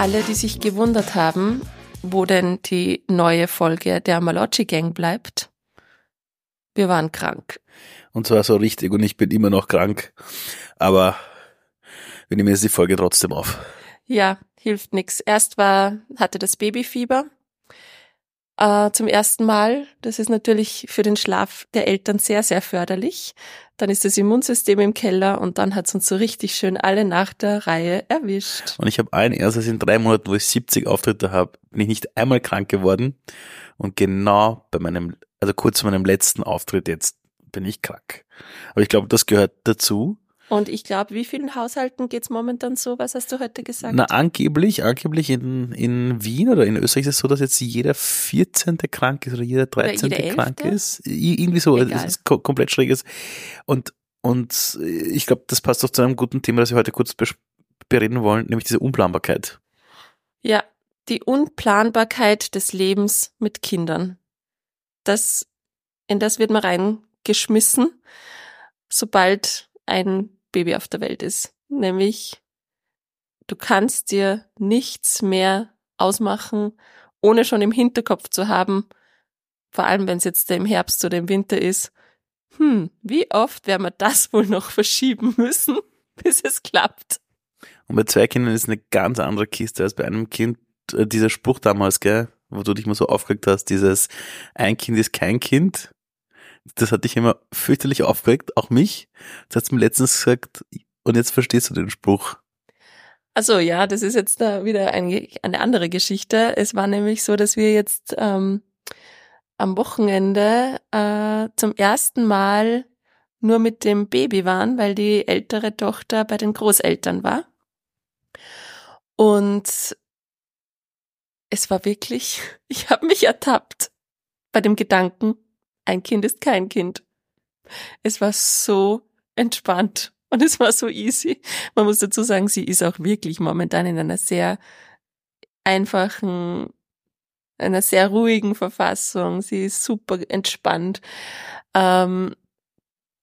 alle, die sich gewundert haben, wo denn die neue Folge der Malocci Gang bleibt. Wir waren krank. Und zwar so richtig und ich bin immer noch krank. Aber wir nehmen jetzt die Folge trotzdem auf. Ja, hilft nix. Erst war, hatte das Babyfieber. Äh, zum ersten Mal. Das ist natürlich für den Schlaf der Eltern sehr, sehr förderlich. Dann ist das Immunsystem im Keller und dann hat es uns so richtig schön alle nach der Reihe erwischt. Und ich habe ein erstes in drei Monaten, wo ich 70 Auftritte habe, bin ich nicht einmal krank geworden. Und genau bei meinem, also kurz vor meinem letzten Auftritt jetzt bin ich krank. Aber ich glaube, das gehört dazu. Und ich glaube, wie vielen Haushalten geht's momentan so? Was hast du heute gesagt? Na, angeblich, angeblich in, in Wien oder in Österreich ist es so, dass jetzt jeder 14. krank ist oder jeder 13. jeder krank ist. Irgendwie so, Egal. das ist ko komplett schräges. Und, und ich glaube, das passt auch zu einem guten Thema, das wir heute kurz bereden wollen, nämlich diese Unplanbarkeit. Ja, die Unplanbarkeit des Lebens mit Kindern. Das, in das wird man reingeschmissen, sobald ein Baby auf der Welt ist. Nämlich, du kannst dir nichts mehr ausmachen, ohne schon im Hinterkopf zu haben, vor allem wenn es jetzt im Herbst oder im Winter ist, hm, wie oft werden wir das wohl noch verschieben müssen, bis es klappt? Und bei zwei Kindern ist eine ganz andere Kiste als bei einem Kind. Äh, Dieser Spruch damals, gell, wo du dich mal so aufgeregt hast, dieses ein Kind ist kein Kind. Das hat dich immer fürchterlich aufgeregt, auch mich. Das hat's mir letztens gesagt, und jetzt verstehst du den Spruch. Also ja, das ist jetzt da wieder eine, eine andere Geschichte. Es war nämlich so, dass wir jetzt ähm, am Wochenende äh, zum ersten Mal nur mit dem Baby waren, weil die ältere Tochter bei den Großeltern war. Und es war wirklich, ich habe mich ertappt bei dem Gedanken, ein Kind ist kein Kind. Es war so entspannt und es war so easy. Man muss dazu sagen, sie ist auch wirklich momentan in einer sehr einfachen, einer sehr ruhigen Verfassung. Sie ist super entspannt. Ähm,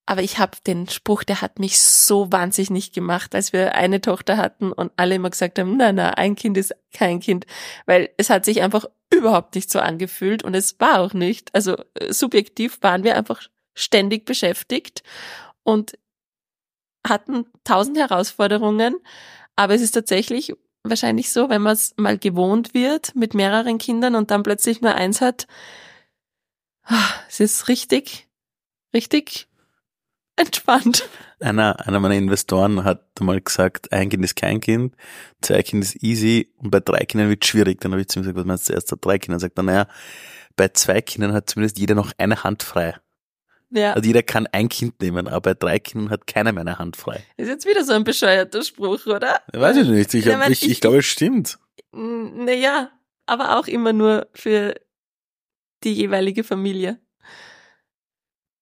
aber ich habe den Spruch, der hat mich so wahnsinnig gemacht, als wir eine Tochter hatten und alle immer gesagt haben, na na, ein Kind ist kein Kind, weil es hat sich einfach überhaupt nicht so angefühlt und es war auch nicht. Also äh, subjektiv waren wir einfach ständig beschäftigt und hatten tausend Herausforderungen, aber es ist tatsächlich wahrscheinlich so, wenn man es mal gewohnt wird mit mehreren Kindern und dann plötzlich nur eins hat, ah, es ist richtig, richtig entspannt. Einer, einer meiner Investoren hat mal gesagt, ein Kind ist kein Kind, zwei Kinder ist easy und bei drei Kindern wird schwierig. Dann habe ich zu ihm gesagt, was meinst du erst bei drei Kindern? Sagt er, naja, bei zwei Kindern hat zumindest jeder noch eine Hand frei. Ja, Also jeder kann ein Kind nehmen, aber bei drei Kindern hat keiner mehr eine Hand frei. ist jetzt wieder so ein bescheuerter Spruch, oder? Weiß ich nicht. Ich, Ja, hab, weil ich, ich glaube, es stimmt. Naja, aber auch immer nur für die jeweilige Familie.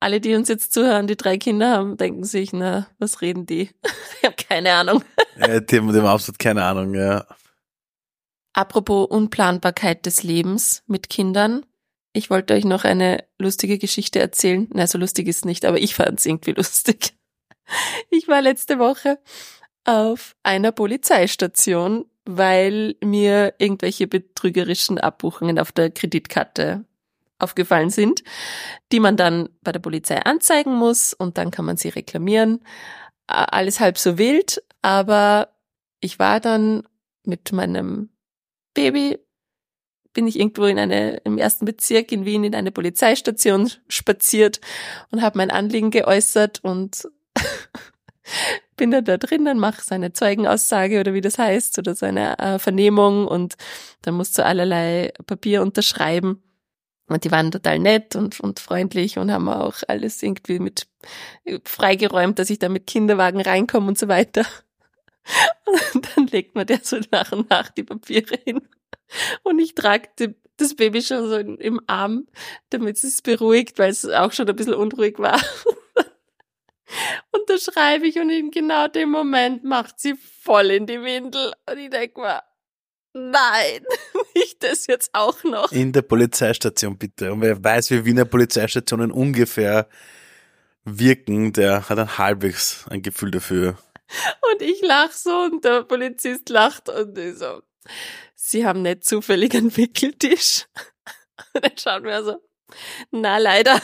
Alle, die uns jetzt zuhören, die drei Kinder haben, denken sich, na, was reden die? ich habe keine Ahnung. Ja, dem, dem absolut keine Ahnung, ja. Apropos Unplanbarkeit des Lebens mit Kindern. Ich wollte euch noch eine lustige Geschichte erzählen. Na, so lustig ist nicht, aber ich fand es irgendwie lustig. Ich war letzte Woche auf einer Polizeistation, weil mir irgendwelche betrügerischen Abbuchungen auf der Kreditkarte aufgefallen sind, die man dann bei der Polizei anzeigen muss und dann kann man sie reklamieren. Alles halb so wild, aber ich war dann mit meinem Baby bin ich irgendwo in eine im ersten Bezirk in Wien in eine Polizeistation spaziert und habe mein Anliegen geäußert und bin dann da drinnen, mache seine Zeugenaussage oder wie das heißt oder seine äh, Vernehmung und dann musst du allerlei Papier unterschreiben. Und die waren total nett und, und freundlich und haben auch alles irgendwie mit äh, freigeräumt, dass ich da mit Kinderwagen reinkomme und so weiter. Und dann legt man der so nach und nach die Papiere hin. Und ich trage das Baby schon so im Arm, damit es beruhigt, weil es auch schon ein bisschen unruhig war. Und da schreibe ich und in genau dem Moment macht sie voll in die Windel. Und ich denke mir, nein, das jetzt auch noch. In der Polizeistation bitte. Und wer weiß, wie Wiener Polizeistationen ungefähr wirken, der hat ein halbwegs ein Gefühl dafür. Und ich lach so und der Polizist lacht und ich so, Sie haben nicht zufällig einen Wickeltisch. Und er schaut mir so, na leider.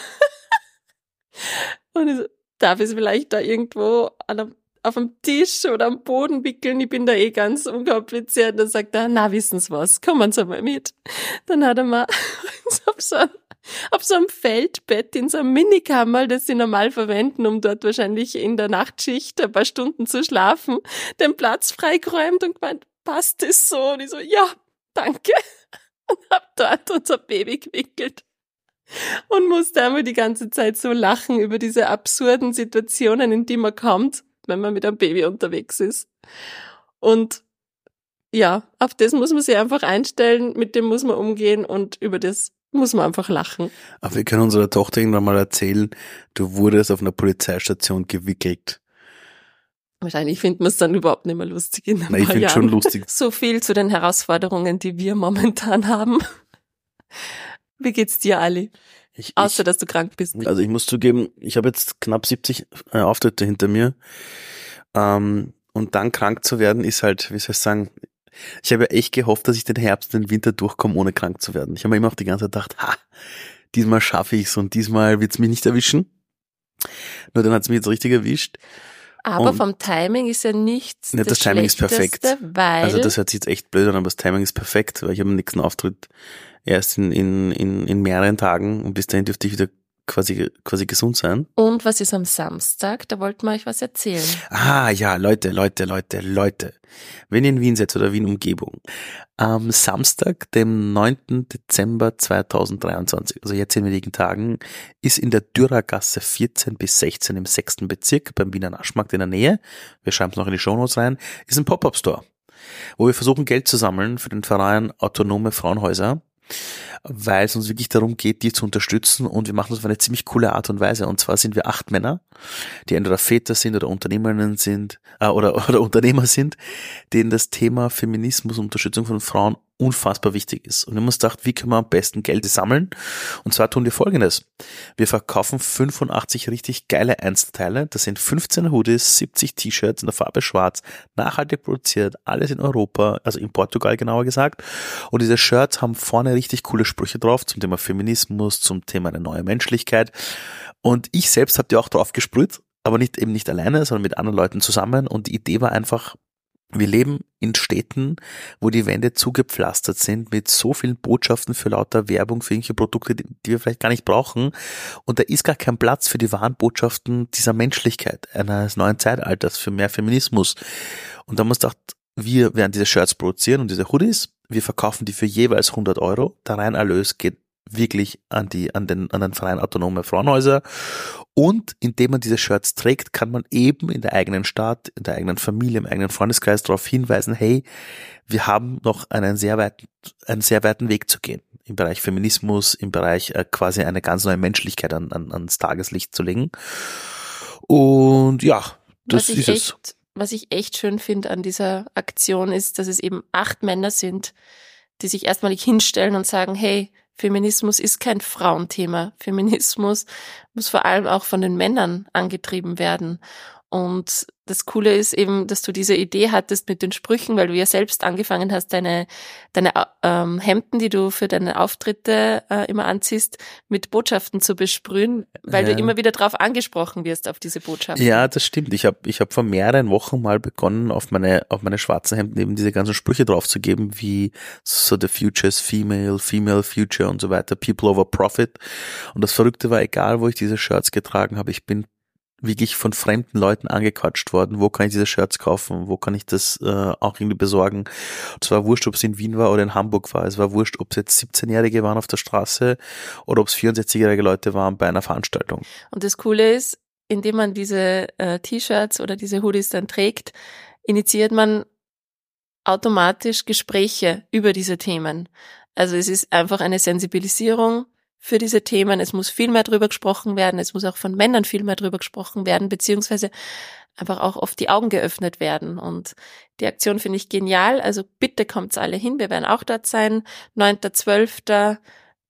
Und ich so, darf ich es vielleicht da irgendwo an einem, auf dem Tisch oder am Boden wickeln? Ich bin da eh ganz unkompliziert. Dann sagt er, na wissen Sie was, kommen Sie mal mit. Dann hat er mal auf so, einem, auf so einem Feldbett in so einem Minikammer, das sie normal verwenden, um dort wahrscheinlich in der Nachtschicht ein paar Stunden zu schlafen, den Platz freigeräumt und gemeint, passt das so? Und ich so, ja, danke. Und hab dort unser Baby gewickelt und musste einmal die ganze Zeit so lachen über diese absurden Situationen, in die man kommt, wenn man mit einem Baby unterwegs ist. Und ja, auf das muss man sich einfach einstellen, mit dem muss man umgehen und über das muss man einfach lachen. Aber wir können unserer Tochter irgendwann mal erzählen, du wurdest auf einer Polizeistation gewickelt. Wahrscheinlich findet man es dann überhaupt nicht mehr lustig in Nein, ich finde schon lustig. So viel zu den Herausforderungen, die wir momentan haben. Wie geht's dir, Ali? Ich, Außer, ich, dass du krank bist. Also ich muss zugeben, ich habe jetzt knapp 70 äh, Auftritte hinter mir. Ähm, und dann krank zu werden, ist halt, wie soll ich sagen, ich habe ja echt gehofft, dass ich den Herbst und den Winter durchkomme, ohne krank zu werden. Ich habe mir immer auf die ganze Zeit gedacht, ha, diesmal schaffe ich's und diesmal wird's mich nicht erwischen. Nur dann hat's mich jetzt richtig erwischt. Aber und vom Timing ist ja nichts. Ja, das, das Timing ist perfekt. Weil also das hört sich jetzt echt blöd an, aber das Timing ist perfekt, weil ich habe den nächsten Auftritt erst in, in, in, in mehreren Tagen und bis dahin dürfte ich wieder quasi, quasi gesund sein. Und was ist am Samstag? Da wollten wir euch was erzählen. Ah, ja, Leute, Leute, Leute, Leute. Wenn ihr in Wien seid oder Wien Umgebung. Am Samstag, dem 9. Dezember 2023, also jetzt in wenigen Tagen, ist in der Dürergasse 14 bis 16 im 6. Bezirk beim Wiener Naschmarkt in der Nähe, wir schreiben es noch in die Shownotes rein, ist ein Pop-Up-Store, wo wir versuchen Geld zu sammeln für den Verein Autonome Frauenhäuser weil es uns wirklich darum geht, die zu unterstützen und wir machen das auf eine ziemlich coole Art und Weise. Und zwar sind wir acht Männer, die entweder Väter sind oder Unternehmerinnen sind äh, oder, oder Unternehmer sind, denen das Thema Feminismus und Unterstützung von Frauen unfassbar wichtig ist. Und wir haben uns gedacht, wie können wir am besten Geld sammeln? Und zwar tun wir folgendes. Wir verkaufen 85 richtig geile Einzelteile. Das sind 15 Hoodies, 70 T-Shirts in der Farbe schwarz, nachhaltig produziert, alles in Europa, also in Portugal genauer gesagt. Und diese Shirts haben vorne richtig coole Sprüche drauf zum Thema Feminismus, zum Thema eine neue Menschlichkeit. Und ich selbst habe die auch drauf gesprüht aber nicht eben nicht alleine, sondern mit anderen Leuten zusammen. Und die Idee war einfach, wir leben in Städten, wo die Wände zugepflastert sind mit so vielen Botschaften für lauter Werbung für irgendwelche Produkte, die, wir vielleicht gar nicht brauchen. Und da ist gar kein Platz für die wahren Botschaften dieser Menschlichkeit, eines neuen Zeitalters, für mehr Feminismus. Und da haben wir uns gedacht, wir werden diese Shirts produzieren und diese Hoodies. Wir verkaufen die für jeweils 100 Euro. Der Reinerlös geht wirklich an die, an den, an den Verein Autonome Frauenhäuser. Und indem man diese Shirts trägt, kann man eben in der eigenen Stadt, in der eigenen Familie, im eigenen Freundeskreis darauf hinweisen, hey, wir haben noch einen sehr weiten, einen sehr weiten Weg zu gehen im Bereich Feminismus, im Bereich äh, quasi eine ganz neue Menschlichkeit an, an, ans Tageslicht zu legen. Und ja, das ist echt, es. Was ich echt schön finde an dieser Aktion ist, dass es eben acht Männer sind, die sich erstmalig hinstellen und sagen, hey, Feminismus ist kein Frauenthema. Feminismus muss vor allem auch von den Männern angetrieben werden. Und das Coole ist eben, dass du diese Idee hattest mit den Sprüchen, weil du ja selbst angefangen hast, deine, deine ähm, Hemden, die du für deine Auftritte äh, immer anziehst, mit Botschaften zu besprühen, weil ja. du immer wieder darauf angesprochen wirst, auf diese Botschaften. Ja, das stimmt. Ich habe ich hab vor mehreren Wochen mal begonnen, auf meine, auf meine schwarzen Hemden eben diese ganzen Sprüche drauf zu geben, wie so the future is female, female future und so weiter, people over profit. Und das Verrückte war, egal wo ich diese Shirts getragen habe, ich bin wirklich von fremden Leuten angequatscht worden, wo kann ich diese Shirts kaufen, wo kann ich das äh, auch irgendwie besorgen. Und zwar wurscht, ob es in Wien war oder in Hamburg war. Es war wurscht, ob es jetzt 17-Jährige waren auf der Straße oder ob es 64-jährige Leute waren bei einer Veranstaltung. Und das Coole ist, indem man diese äh, T-Shirts oder diese Hoodies dann trägt, initiiert man automatisch Gespräche über diese Themen. Also es ist einfach eine Sensibilisierung für diese Themen. Es muss viel mehr drüber gesprochen werden. Es muss auch von Männern viel mehr drüber gesprochen werden, beziehungsweise einfach auch oft die Augen geöffnet werden. Und die Aktion finde ich genial. Also bitte kommt's alle hin. Wir werden auch dort sein. 9.12.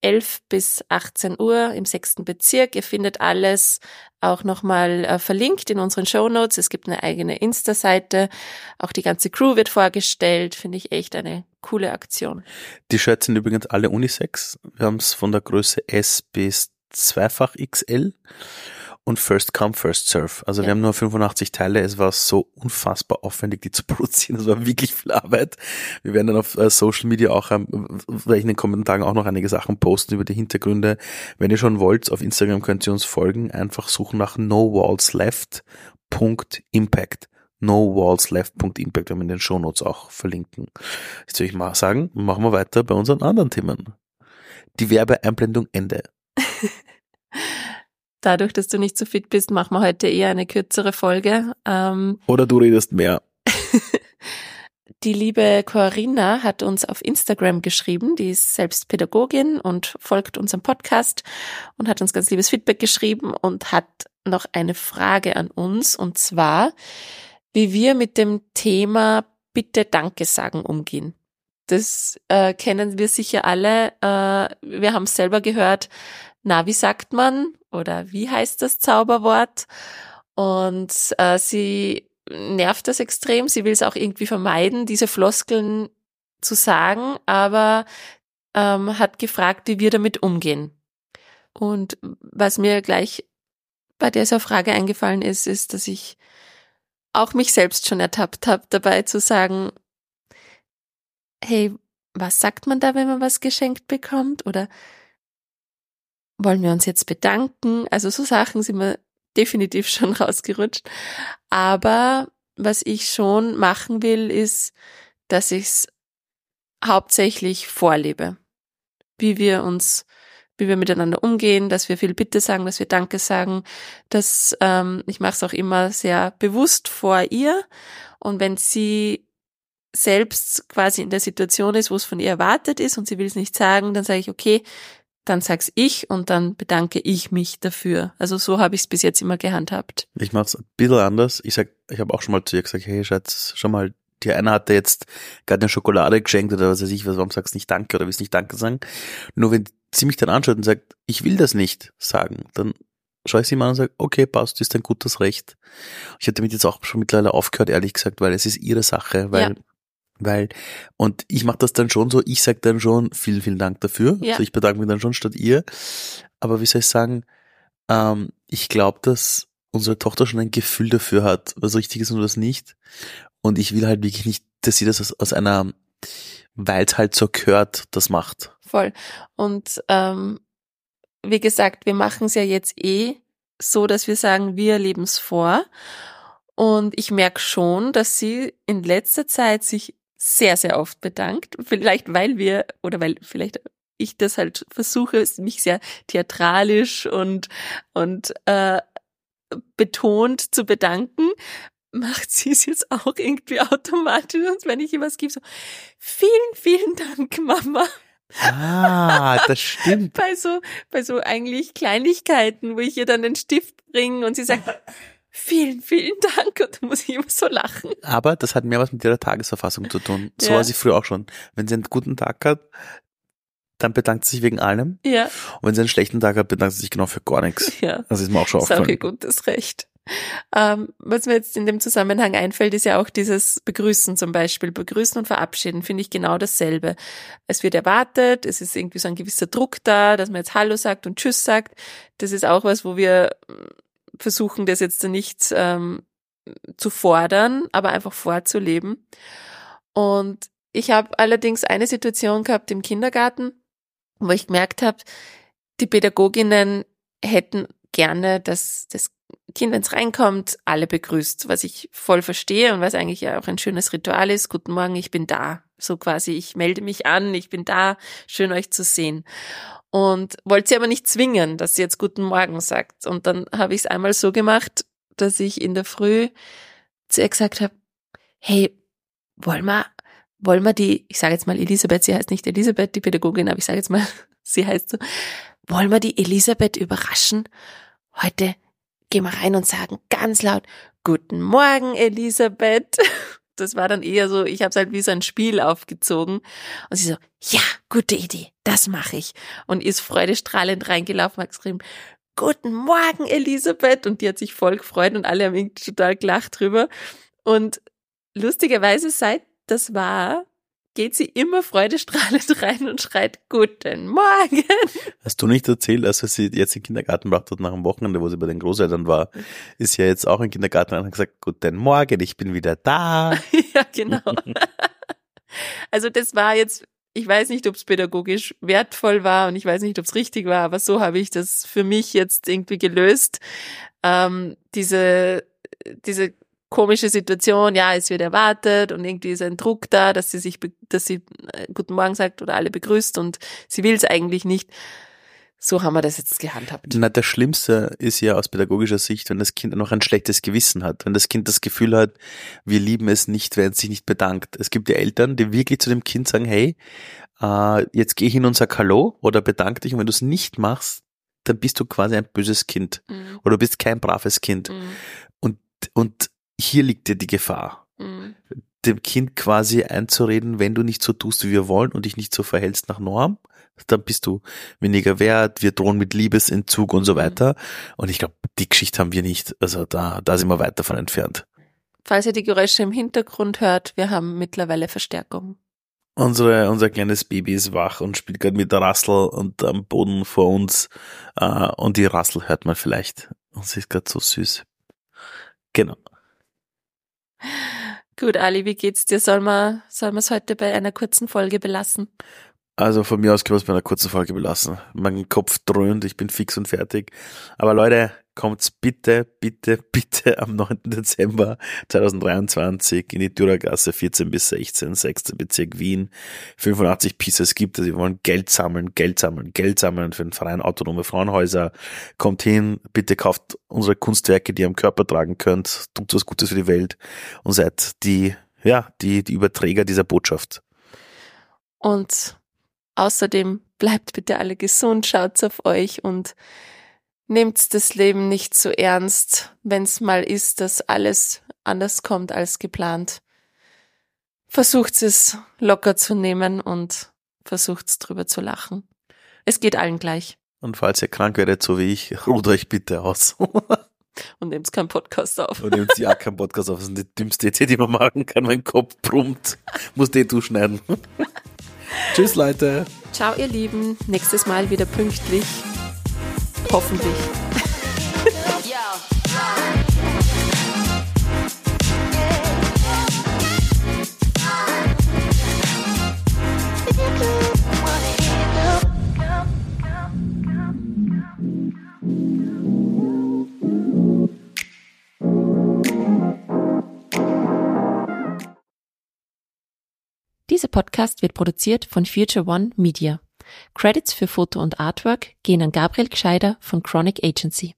11 bis 18 Uhr im sechsten Bezirk. Ihr findet alles auch nochmal äh, verlinkt in unseren Show Notes. Es gibt eine eigene Insta-Seite. Auch die ganze Crew wird vorgestellt. Finde ich echt eine coole Aktion. Die Shirts sind übrigens alle Unisex. Wir haben es von der Größe S bis zweifach XL und First Come, First Serve. Also ja. wir haben nur 85 Teile. Es war so unfassbar aufwendig, die zu produzieren. Das war wirklich viel Arbeit. Wir werden dann auf äh, Social Media auch, ähm, vielleicht in den kommenden Tagen auch noch einige Sachen posten über die Hintergründe. Wenn ihr schon wollt, auf Instagram könnt ihr uns folgen. Einfach suchen nach nowallsleft.impact nowallsleft.impact, wenn wir in den Shownotes auch verlinken. Jetzt würde ich mal sagen, machen wir weiter bei unseren anderen Themen. Die Werbeeinblendung Ende. Dadurch, dass du nicht so fit bist, machen wir heute eher eine kürzere Folge. Ähm, Oder du redest mehr. Die liebe Corinna hat uns auf Instagram geschrieben, die ist selbst Pädagogin und folgt unserem Podcast und hat uns ganz liebes Feedback geschrieben und hat noch eine Frage an uns und zwar, wie wir mit dem Thema Bitte Danke sagen umgehen. Das äh, kennen wir sicher alle. Äh, wir haben es selber gehört. Na, wie sagt man? Oder wie heißt das Zauberwort? Und äh, sie nervt das extrem. Sie will es auch irgendwie vermeiden, diese Floskeln zu sagen, aber ähm, hat gefragt, wie wir damit umgehen. Und was mir gleich bei dieser Frage eingefallen ist, ist, dass ich auch mich selbst schon ertappt habe, dabei zu sagen, hey, was sagt man da, wenn man was geschenkt bekommt? Oder wollen wir uns jetzt bedanken? Also so Sachen sind mir definitiv schon rausgerutscht. Aber was ich schon machen will, ist, dass ich es hauptsächlich vorlebe. Wie wir uns, wie wir miteinander umgehen, dass wir viel Bitte sagen, dass wir Danke sagen. Dass ähm, ich mache es auch immer sehr bewusst vor ihr. Und wenn sie selbst quasi in der Situation ist, wo es von ihr erwartet ist und sie will es nicht sagen, dann sage ich, okay, dann sag's ich und dann bedanke ich mich dafür. Also so habe ich es bis jetzt immer gehandhabt. Ich mache es ein bisschen anders. Ich sag, ich habe auch schon mal zu ihr gesagt, hey Schatz, schau mal, die eine hat dir jetzt gerade eine Schokolade geschenkt oder was weiß ich, warum sagst du nicht Danke oder willst nicht Danke sagen? Nur wenn sie mich dann anschaut und sagt, ich will das nicht sagen, dann schaue ich sie mal an und sage, okay, passt, ist ein gutes Recht. Ich hätte damit jetzt auch schon mittlerweile aufgehört, ehrlich gesagt, weil es ist ihre Sache, weil ja. Weil, und ich mache das dann schon so, ich sage dann schon, vielen, vielen Dank dafür. Ja. Also ich bedanke mich dann schon statt ihr. Aber wie soll ich sagen, ähm, ich glaube, dass unsere Tochter schon ein Gefühl dafür hat, was richtig ist und was nicht. Und ich will halt wirklich nicht, dass sie das aus, aus einer, weil es halt so gehört, das macht. Voll. Und ähm, wie gesagt, wir machen es ja jetzt eh so, dass wir sagen, wir leben es vor. Und ich merke schon, dass sie in letzter Zeit sich sehr, sehr oft bedankt. Vielleicht weil wir, oder weil vielleicht ich das halt versuche, mich sehr theatralisch und, und äh, betont zu bedanken, macht sie es jetzt auch irgendwie automatisch. Und wenn ich ihr was gebe, so, vielen, vielen Dank, Mama. Ah, das stimmt. bei so, bei so eigentlich Kleinigkeiten, wo ich ihr dann den Stift bringe und sie sagt, vielen, vielen Dank. Und da muss ich immer so lachen. Aber das hat mehr was mit ihrer Tagesverfassung zu tun. So ja. war sie früher auch schon. Wenn sie einen guten Tag hat, dann bedankt sie sich wegen allem. Ja. Und wenn sie einen schlechten Tag hat, bedankt sie sich genau für gar nichts. Ja. Das ist mir auch schon aufgefallen. Ist auch ihr gutes Recht. Ähm, was mir jetzt in dem Zusammenhang einfällt, ist ja auch dieses Begrüßen zum Beispiel. Begrüßen und verabschieden finde ich genau dasselbe. Es wird erwartet, es ist irgendwie so ein gewisser Druck da, dass man jetzt Hallo sagt und Tschüss sagt. Das ist auch was, wo wir versuchen, das jetzt nicht ähm, zu fordern, aber einfach vorzuleben. Und ich habe allerdings eine Situation gehabt im Kindergarten, wo ich gemerkt habe, die Pädagoginnen hätten gerne, dass das Kind, wenn es reinkommt, alle begrüßt, was ich voll verstehe und was eigentlich ja auch ein schönes Ritual ist. Guten Morgen, ich bin da. So quasi, ich melde mich an, ich bin da, schön euch zu sehen und wollte sie aber nicht zwingen, dass sie jetzt guten Morgen sagt. Und dann habe ich es einmal so gemacht, dass ich in der Früh zu ihr gesagt habe, hey, wollen wir, wollen wir die, ich sage jetzt mal Elisabeth, sie heißt nicht Elisabeth, die Pädagogin, aber ich sage jetzt mal, sie heißt so, wollen wir die Elisabeth überraschen? Heute gehen wir rein und sagen ganz laut, Guten Morgen, Elisabeth. das war dann eher so, ich habe es halt wie so ein Spiel aufgezogen. Und sie so, ja, gute Idee, das mache ich. Und ist freudestrahlend reingelaufen, hat geschrieben, Guten Morgen, Elisabeth. Und die hat sich voll gefreut und alle haben irgendwie total gelacht drüber. Und lustigerweise, seit das war, geht sie immer freudestrahlend rein und schreit Guten Morgen. Hast du nicht erzählt, als sie jetzt in den Kindergarten gebracht hat nach dem Wochenende, wo sie bei den Großeltern war, ist ja jetzt auch in den Kindergarten und hat gesagt, Guten Morgen, ich bin wieder da. ja, genau. also das war jetzt, ich weiß nicht, ob es pädagogisch wertvoll war und ich weiß nicht, ob es richtig war, aber so habe ich das für mich jetzt irgendwie gelöst. Ähm, diese, diese komische Situation, ja, es wird erwartet und irgendwie ist ein Druck da, dass sie sich, dass sie äh, Guten Morgen sagt oder alle begrüßt und sie will es eigentlich nicht. So haben wir das jetzt gehandhabt. Na, das Schlimmste ist ja aus pädagogischer Sicht, wenn das Kind noch ein schlechtes Gewissen hat, wenn das Kind das Gefühl hat, wir lieben es nicht, wenn es sich nicht bedankt. Es gibt ja Eltern, die wirklich zu dem Kind sagen, hey, äh, jetzt geh hin und sag Hallo oder bedank dich und wenn du es nicht machst, dann bist du quasi ein böses Kind mhm. oder du bist kein braves Kind. Mhm. Und, und hier liegt dir die Gefahr. Mhm. Dem Kind quasi einzureden, wenn du nicht so tust, wie wir wollen und dich nicht so verhältst nach Norm, dann bist du weniger wert, wir drohen mit Liebesentzug und so mhm. weiter. Und ich glaube, die Geschichte haben wir nicht. Also da, da sind wir weit davon entfernt. Falls ihr die Geräusche im Hintergrund hört, wir haben mittlerweile Verstärkung. Unsere, unser kleines Baby ist wach und spielt gerade mit der Rassel und am Boden vor uns. Äh, und die Rassel hört man vielleicht. Und sie ist gerade so süß. Genau. Gut, Ali, wie geht's dir? Soll man, soll man es heute bei einer kurzen Folge belassen? Also von mir aus können wir es bei einer kurzen Folge belassen. Mein Kopf dröhnt, ich bin fix und fertig. Aber Leute, kommt's bitte, bitte, bitte am 9. Dezember 2023 in die Dürergasse 14 bis 16, 6. Bezirk Wien. 85 Pieces gibt es. Wir wollen Geld sammeln, Geld sammeln, Geld sammeln für den Verein Autonome Frauenhäuser. Kommt hin, bitte kauft unsere Kunstwerke, die ihr am Körper tragen könnt. Tut was Gutes für die Welt und seid die, ja, die, die Überträger dieser Botschaft. Und außerdem bleibt bitte alle gesund, schaut auf euch und Nehmt das Leben nicht so ernst, wenn es mal ist, dass alles anders kommt als geplant. Versucht es locker zu nehmen und versucht drüber zu lachen. Es geht allen gleich. Und falls ihr krank werdet, so wie ich, ruht euch bitte aus. und nehmt keinen Podcast auf. Und nehmt ja keinen Podcast auf. Das ist die dümmste Idee, die man machen kann. Mein Kopf brummt. Muss den zuschneiden. Tschüss, Leute. Ciao, ihr Lieben. Nächstes Mal wieder pünktlich. Hoffentlich. Podcast wird produziert von Future One Media. Credits für Foto und Artwork gehen an Gabriel Gscheider von Chronic Agency.